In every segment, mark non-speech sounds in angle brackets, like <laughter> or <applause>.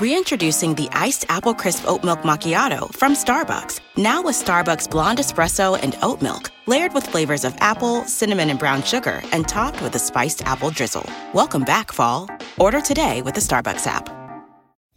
Reintroducing the iced apple crisp oat milk macchiato from Starbucks. Now with Starbucks blonde espresso and oat milk, layered with flavors of apple, cinnamon, and brown sugar, and topped with a spiced apple drizzle. Welcome back, fall. Order today with the Starbucks app.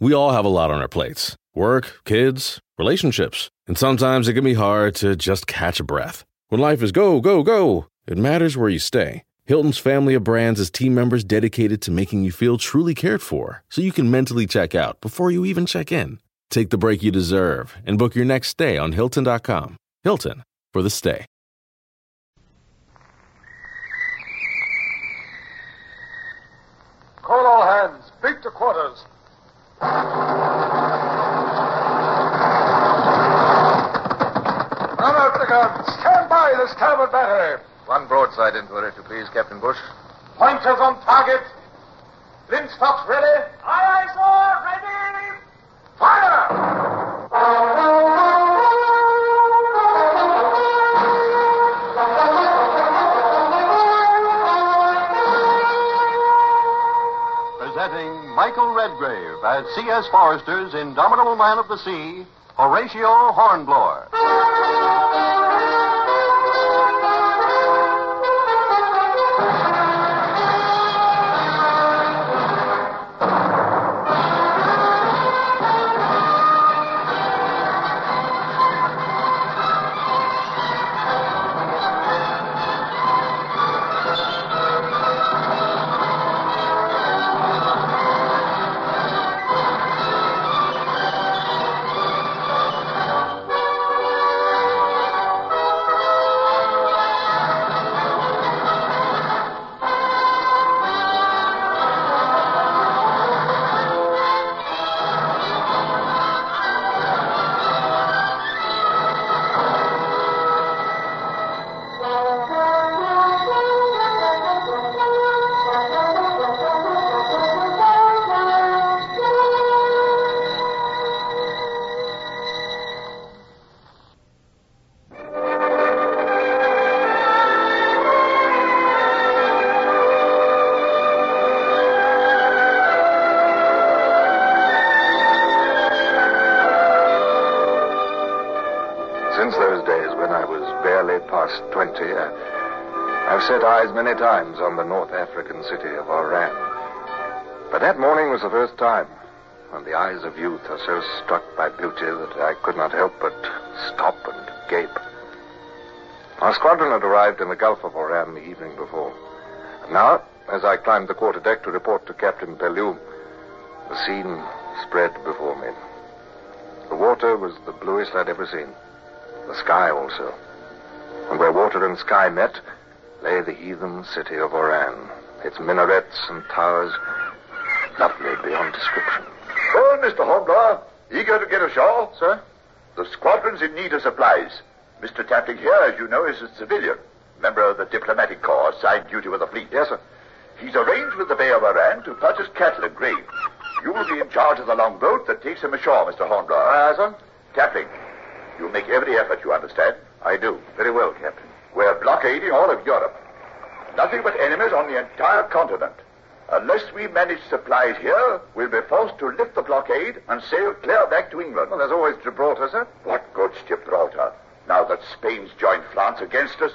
We all have a lot on our plates work, kids, relationships. And sometimes it can be hard to just catch a breath. When life is go, go, go, it matters where you stay. Hilton's family of brands is team members dedicated to making you feel truly cared for so you can mentally check out before you even check in. Take the break you deserve and book your next stay on Hilton.com. Hilton for the stay. Call all hands. Beat to quarters. Run out the guns. Stand by the starboard battery. One broadside into her, if you please, Captain Bush. Pointers on target. Linstocks ready. Aye, aye, sir. Ready. Fire! Presenting Michael Redgrave as C.S. Forester's Indomitable Man of the Sea, Horatio Hornblower. Many times on the North African city of Oran. But that morning was the first time when the eyes of youth are so struck by beauty that I could not help but stop and gape. Our squadron had arrived in the Gulf of Oran the evening before. And now, as I climbed the quarterdeck to report to Captain Pellew, the scene spread before me. The water was the bluest I'd ever seen. The sky also. And where water and sky met lay the heathen city of Oran, its minarets and towers lovely beyond description. Well, Mr. Hornblower, eager to get ashore? Sir? The squadron's in need of supplies. Mr. Tapling here, as you know, is a civilian, member of the diplomatic corps assigned duty with the fleet. Yes, sir. He's arranged with the Bay of Oran to purchase cattle and grain. You will be in charge of the longboat that takes him ashore, Mr. Hornblower. Aye, sir. Tapling, you'll make every effort, you understand? I do. Very well, Captain. We're blockading all of Europe. Nothing but enemies on the entire continent. Unless we manage supplies here, we'll be forced to lift the blockade and sail clear back to England. Well, there's always Gibraltar, sir. What good's Gibraltar? Now that Spain's joined France against us,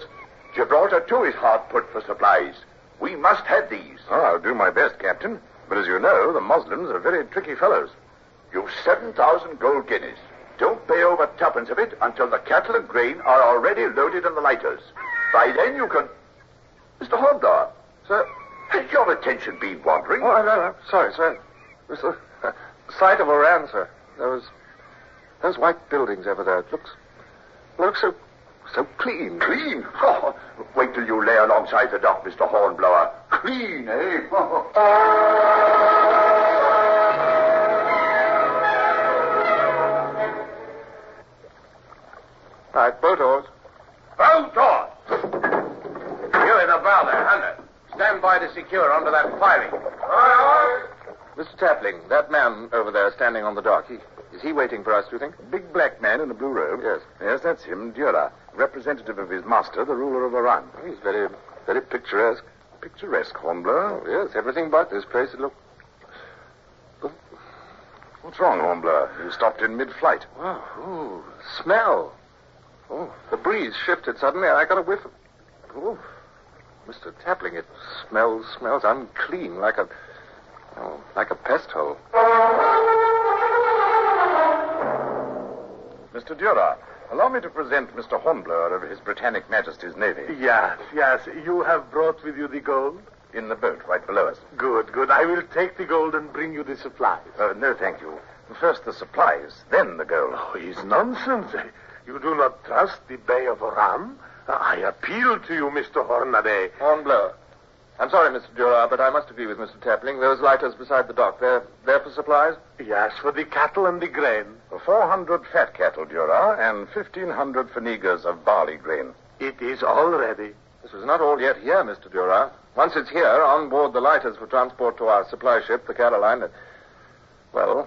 Gibraltar too is hard put for supplies. We must have these. Oh, I'll do my best, Captain. But as you know, the Moslems are very tricky fellows. You've 7,000 gold guineas. Don't pay over tuppence of it until the cattle and grain are already loaded in the lighters. By then you can... Mr. Hornblower, Sir? has your attention been wandering? Oh, no, no. Sorry, sir. It was the <laughs> uh, sight of Oran, sir. Those, those white buildings over there. It looks, looks so, so clean. Clean? Oh, wait till you lay alongside the dock, Mr. Hornblower. Clean, eh? <laughs> secure under that firing. Mr. Tapling, that man over there standing on the dock, he, is he waiting for us, do you think? Big black man in a blue robe? Yes. Yes, that's him, Dura, representative of his master, the ruler of Oran. He's very, very picturesque. Picturesque, Hornblower. Oh, yes, everything but this place. It look. What's wrong, Hornblower? You stopped in mid-flight. Oh, ooh, smell. Oh, the breeze shifted suddenly, and I got a whiff of. Oh, Mr. Tapling, it smells, smells unclean, like a. Oh, like a pest hole. Mr. Duras, allow me to present Mr. Hornblower of His Britannic Majesty's Navy. Yes, yes. You have brought with you the gold? In the boat, right below us. Good, good. I will take the gold and bring you the supplies. Uh, no, thank you. First the supplies, then the gold. Oh, it's nonsense. You do not trust the Bay of Oran? I appeal to you, Mr. Hornaday. Hornblower. I'm sorry, Mr. Duras, but I must agree with Mr. Tapling. Those lighters beside the dock, they're there for supplies? Yes, for the cattle and the grain. 400 fat cattle, Duras, and 1,500 fanegas of barley grain. It is all ready. This is not all yet here, Mr. Duras. Once it's here, on board the lighters for transport to our supply ship, the Caroline. That... Well,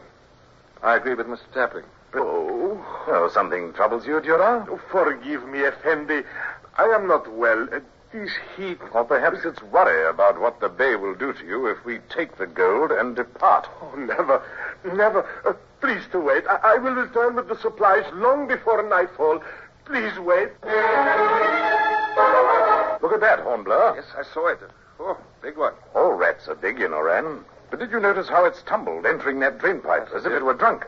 I agree with Mr. Tapling. Oh. Oh, something troubles you, Duras? oh, forgive me, Effendi. I am not well. Uh, this heat. Or perhaps it's worry about what the Bay will do to you if we take the gold and depart. Oh, never, never. Uh, please to wait. I-, I will return with the supplies long before nightfall. Please wait. Look at that, Hornblower. Yes, I saw it. Oh, big one. All rats are big in Oran. But did you notice how it's tumbled entering that drain pipe as if it were drunk?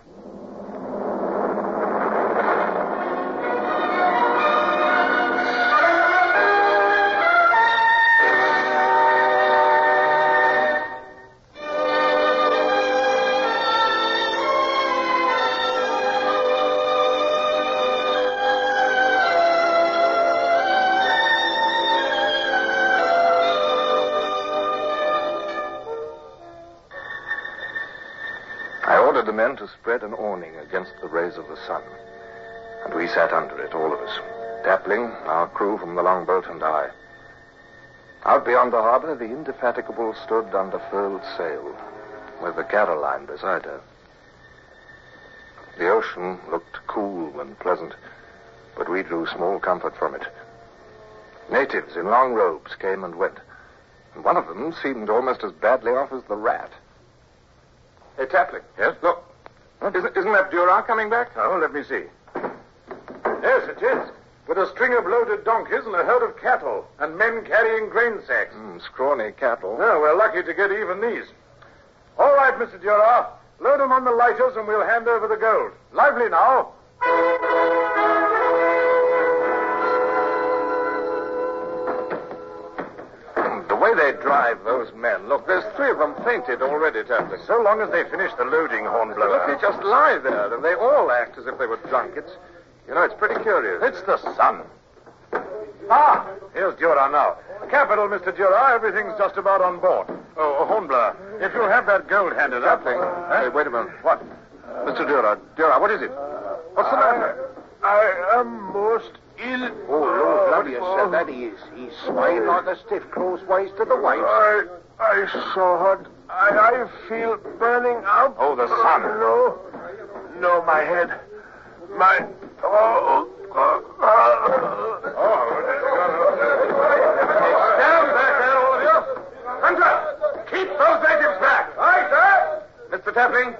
Ordered the men to spread an awning against the rays of the sun. And we sat under it, all of us. Tapling, our crew from the longboat, and I. Out beyond the harbor, the Indefatigable stood under furled sail, with the Caroline beside her. The ocean looked cool and pleasant, but we drew small comfort from it. Natives in long robes came and went, and one of them seemed almost as badly off as the rat. Hey, Tapling. Yes? Look. Isn't, isn't that Duras coming back? Oh, let me see. Yes, it is. With a string of loaded donkeys and a herd of cattle, and men carrying grain sacks. Mm, scrawny cattle. No, we're lucky to get even these. All right, Mr. Duras. Load them on the lighters and we'll hand over the gold. Lively now. They drive those men. Look, there's three of them fainted already, Tapling. So long as they finish the loading, Hornblower. Look, they just lie there, and they all act as if they were drunk. It's, you know, it's pretty curious. It's the sun. Ah, here's Duras now. Capital, Mr. Duras. Everything's just about on board. Oh, Hornblower, if you'll have that gold handed up. Tapling. Huh? Hey, wait a minute. What? Mr. Duras, Duras, what is it? What's the matter? I am Bloody that he is. He's swaying like a stiff crossways to the waist. I, I saw hot. I, I feel burning up. Oh, the sun. No, no, my head. My. Oh, oh, oh. Stand back there, all of you. Hunter, keep those natives back. Aye, sir. Mr. Tapling?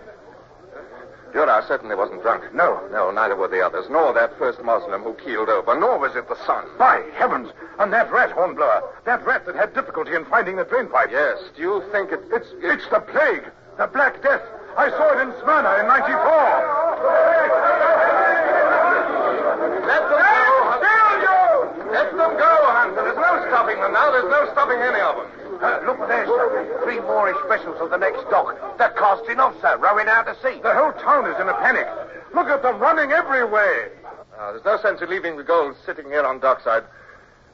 Duras certainly wasn't drunk. No. No, neither were the others, nor that first Moslem who keeled over, nor was it the sun. By heavens! And that rat, Hornblower. That rat that had difficulty in finding the drain pipe. Yes. Do you think it, It's, it's the plague. The Black Death. I saw it in Smyrna in 94. Let them go. Let them go, Hunter. There's no stopping them now. There's no stopping any of them. Uh, look there, sir. Three Moorish vessels at the next dock. They're casting off, sir, rowing out to sea. The whole town is in a panic. Look at them running every way. Uh, there's no sense in leaving the gold sitting here on dockside.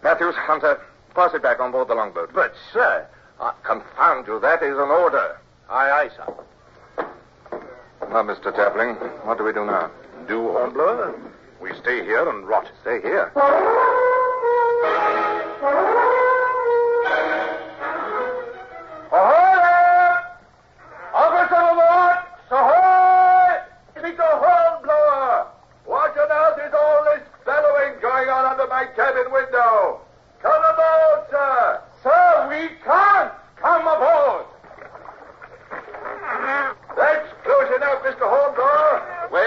Matthews, Hunter, pass it back on board the longboat. But, sir. Uh, confound you, that is an order. Aye, aye, sir. Now, Mr. Tapling, what do we do now? Do, Hornblower? We stay here and rot. Stay here. Ahoy! Officer aboard! Ahoy! It's a hornblower! What on earth is all this bellowing going on under my cabin window? Come aboard, sir! Sir, we can't! Come aboard! That's close enough, Mr.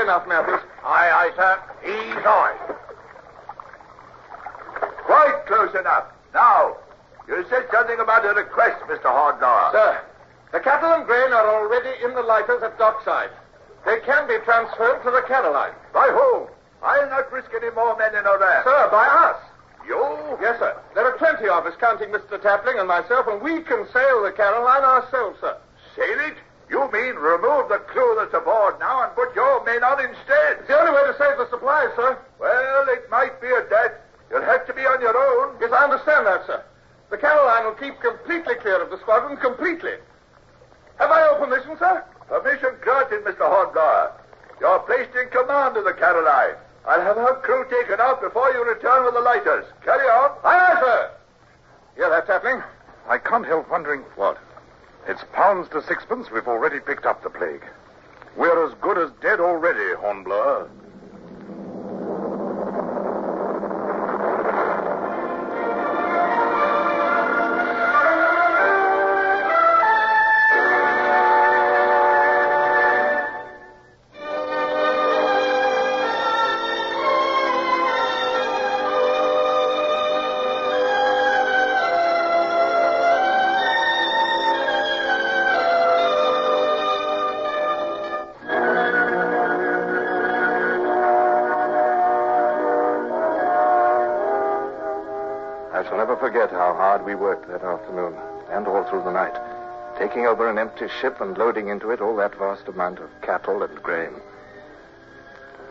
enough, Matthews. Aye, aye, sir. Ease on. Quite close enough. Now, you said something about a request, Mr. Hornblower. Sir, the cattle and grain are already in the lighters at dockside. They can be transferred to the Caroline. By whom? I'll not risk any more men in Oran. Sir, by us. You? Yes, sir. There are plenty of us, counting Mr. Tapling and myself, and we can sail the Caroline ourselves, sir. Sail it? You mean remove the crew that's aboard now and put your men on instead? It's the only way to save the supplies, sir. Well, it might be a that. You'll have to be on your own. Yes, I understand that, sir. The Caroline will keep completely clear of the squadron, completely. Have I your permission, sir? Permission granted, Mr. Hornblower. You're placed in command of the Caroline. I'll have her crew taken out before you return with the lighters. Carry on. Aye, aye, sir. Hear that, Tapling? I can't help wondering. What? It's pounds to sixpence we've already picked up the plague. We're as good as dead already, Hornblower. Hard we worked that afternoon and all through the night, taking over an empty ship and loading into it all that vast amount of cattle and grain.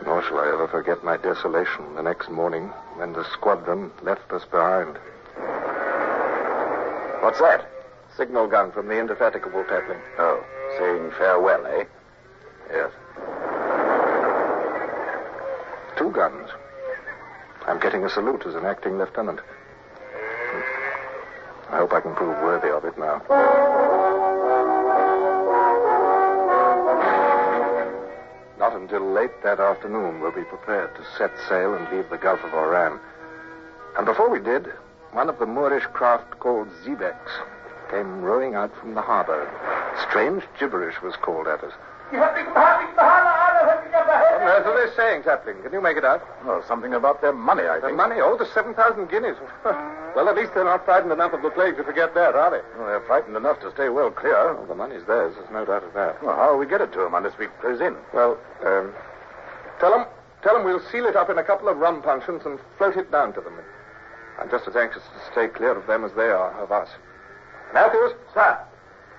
Nor shall I ever forget my desolation the next morning when the squadron left us behind. What's that? Signal gun from the Indefatigable Tapling. Oh, saying farewell, eh? Yes. Two guns. I'm getting a salute as an acting lieutenant. I hope I can prove worthy of it now. Not until late that afternoon were we prepared to set sail and leave the Gulf of Oran. And before we did, one of the Moorish craft called xebecs came rowing out from the harbor. Strange gibberish was called at us. What on earth are they saying, Tapling? Can you make it out? Oh, something about their money, I The think. money? Oh, the 7,000 guineas. <laughs> well, at least they're not frightened enough of the plague to forget that, are they? Well, they're frightened enough to stay well clear. Well, the money's theirs. There's no doubt of that. Well, how will we get it to them unless we close in? Well, um, tell them, tell them we'll seal it up in a couple of rum puncheons and float it down to them. I'm just as anxious to stay clear of them as they are of us. Matthews? Sir.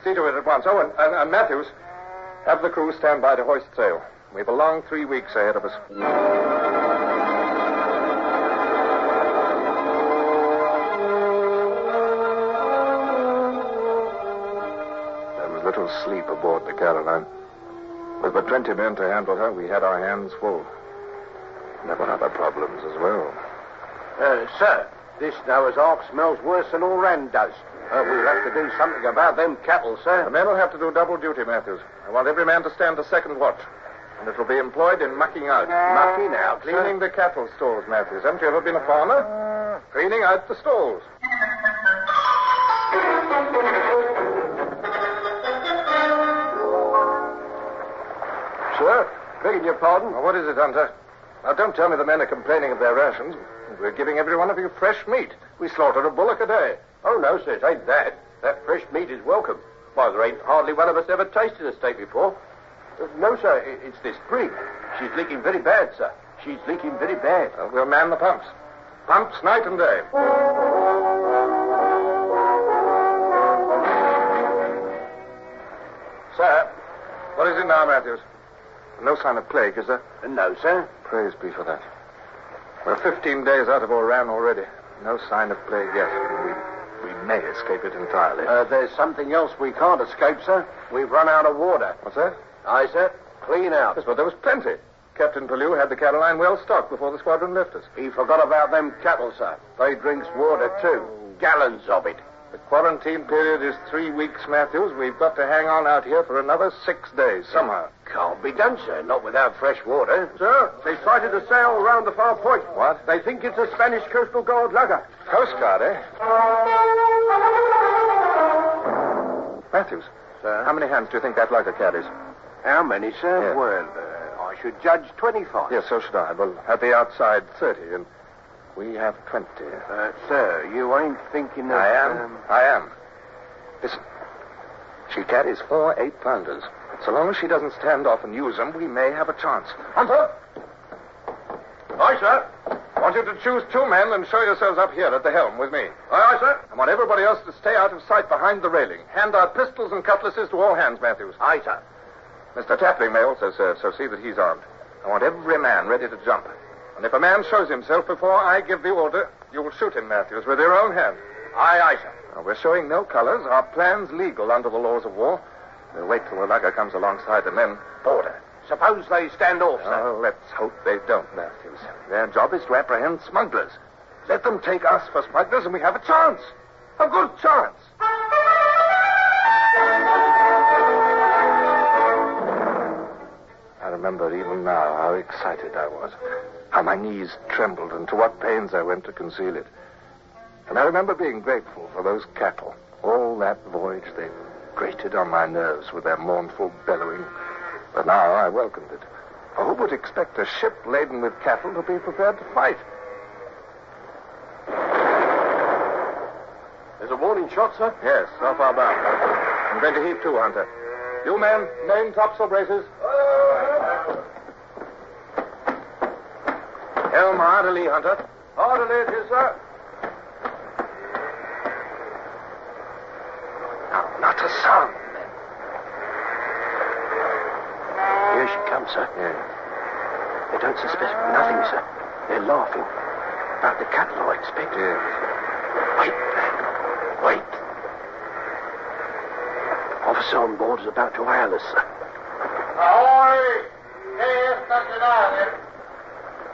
See to it at once. Oh, and, and, and Matthews, have the crew stand by to hoist sail. We've a long three weeks ahead of us. There was little sleep aboard the Caroline. With but 20 men to handle her, we had our hands full. There were other problems as well. Uh, sir, this Noah's Ark smells worse than Oran does. Uh, we'll have to do something about them cattle, sir. The men will have to do double duty, Matthews. I want every man to stand the second watch. And it will be employed in mucking out. Mucking out. Cleaning the cattle stalls, Matthews. Haven't you ever been a farmer? Uh. Cleaning out the stalls. Sir, begging your pardon. Now, what is it, Hunter? Now, don't tell me the men are complaining of their rations. We're giving every one of you fresh meat. We slaughter a bullock a day. Oh, no, sir, it ain't that. That fresh meat is welcome. Why, there ain't hardly one of us ever tasted a steak before. Uh, no, sir, it's this brig. She's leaking very bad, sir. She's leaking very bad. Uh, we'll man the pumps. Pumps night and day. Sir? What is it now, Matthews? No sign of plague, is there? Uh, no, sir. Praise be for that. We're 15 days out of Oran already. No sign of plague yet. We, we may escape it entirely. Uh, there's something else we can't escape, sir. We've run out of water. What's that? Aye, sir. Clean out. Yes, but there was plenty. Captain Pellew had the Caroline well stocked before the squadron left us. He forgot about them cattle, sir. They drinks water, too. Gallons of it. The quarantine period is three weeks, Matthews. We've got to hang on out here for another six days, somehow. Can't be done, sir. Not without fresh water. Sir, they sighted a sail round the far point. What? They think it's a Spanish Coastal Guard lugger. Coast Guard, eh? Matthews. Sir? How many hands do you think that lugger carries? How many, sir? Yes. Well, uh, I should judge 25. Yes, so should I. Well, at the outside, 30, and we have 20. Uh, sir, you ain't thinking of... I am. um, I am. Listen. She carries four eight-pounders. So long as she doesn't stand off and use them, we may have a chance. Hunter! Aye, sir. I want you to choose two men and show yourselves up here at the helm with me. Aye, aye, sir. I want everybody else to stay out of sight behind the railing. Hand out pistols and cutlasses to all hands, Matthews. Aye, sir. Mr. Tapling may also serve, so see that he's armed. I want every man ready to jump. And if a man shows himself before I give the order, you will shoot him, Matthews, with your own hand. Aye, aye, sir. Now, we're showing no colors. Our plan's legal under the laws of war. We'll wait till the lugger comes alongside and then Order. Suppose they stand off, sir. Oh, let's hope they don't, Matthews. Their job is to apprehend smugglers. Let them take us for smugglers, and we have a chance. A good chance. Excited I was, how my knees trembled, and to what pains I went to conceal it. And I remember being grateful for those cattle. All that voyage, they grated on my nerves with their mournful bellowing. But now I welcomed it. For who would expect a ship laden with cattle to be prepared to fight? There's a warning shot, sir. Yes, off our bow. I'm going to heave to, Hunter. You men, main topsail braces. Helm hard lee, Hunter. Orderly it is, sir. Now, not a sound, men. Here she comes, sir. Yes. They don't suspect nothing, sir. They're laughing. About the cattle, I expect. Yes. Wait, Black. Wait. Officer on board is about to hail us, sir. Ahoy! Here's Captain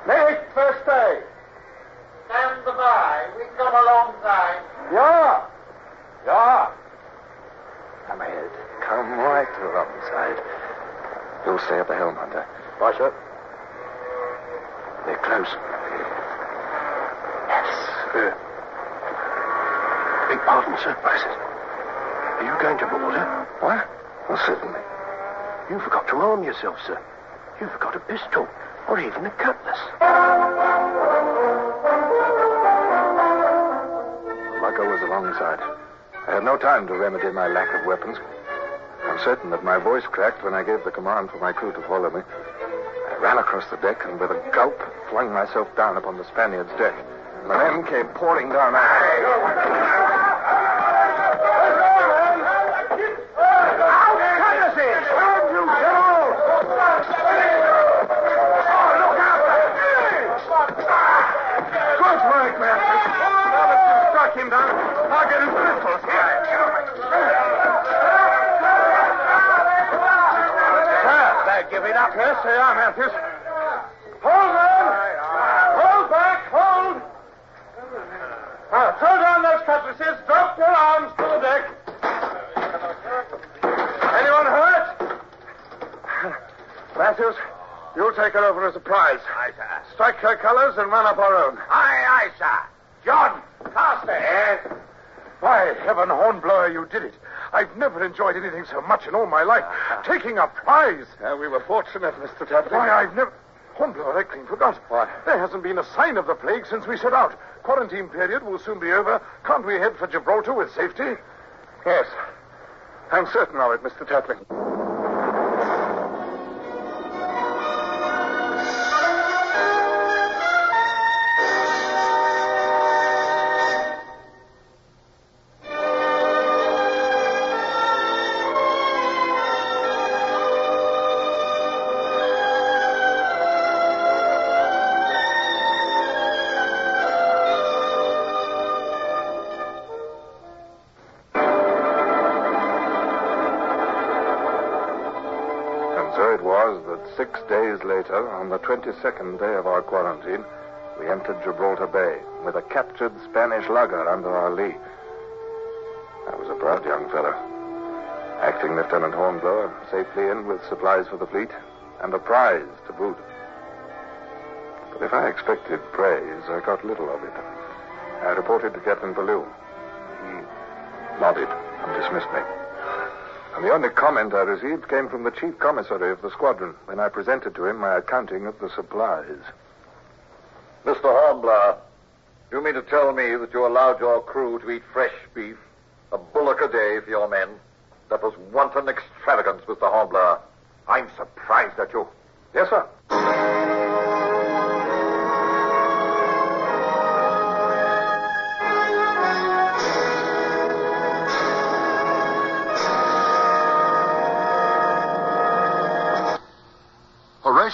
Make first day. Stand by. We come alongside. Yeah. Yeah. Come ahead. Come right alongside. You'll stay at the helm, Hunter. Why, sir? They're close. Yes. Uh, beg pardon, sir. What is it? Are you going to board her? What? Well, certainly. You forgot to arm yourself, sir. You forgot a pistol, or even a cutlass. The was alongside. I had no time to remedy my lack of weapons. Certain that my voice cracked when I gave the command for my crew to follow me. I ran across the deck and with a gulp flung myself down upon the Spaniard's deck. The men came pouring down Good giving up. Yes, they are, Matthews. Hold on. Hold back. Hold. Now, throw down those cutlasses. Drop your arms to the deck. Anyone hurt? Matthews, you'll take her over as a prize. Strike her colors and run up our own. Aye, aye, sir. John, cast Yes. By heaven, Hornblower, you did it. I've never enjoyed anything so much in all my life. Taking a prize. Uh, we were fortunate, Mr. Tapley. Why, I've never. Hornblower, I clean forgot. What? There hasn't been a sign of the plague since we set out. Quarantine period will soon be over. Can't we head for Gibraltar with safety? Yes. I'm certain of it, Mr. Tapling. Was that six days later, on the 22nd day of our quarantine, we entered Gibraltar Bay with a captured Spanish lugger under our lee. I was a proud young fellow. Acting Lieutenant Hornblower, safely in with supplies for the fleet, and a prize to boot. But if I expected praise, I got little of it. I reported to Captain Pellew. He nodded and dismissed me. And the only comment I received came from the chief commissary of the squadron when I presented to him my accounting of the supplies. Mr. Hornblower, you mean to tell me that you allowed your crew to eat fresh beef, a bullock a day for your men? That was wanton extravagance, Mr. Hornblower. I'm surprised at you. Yes, sir.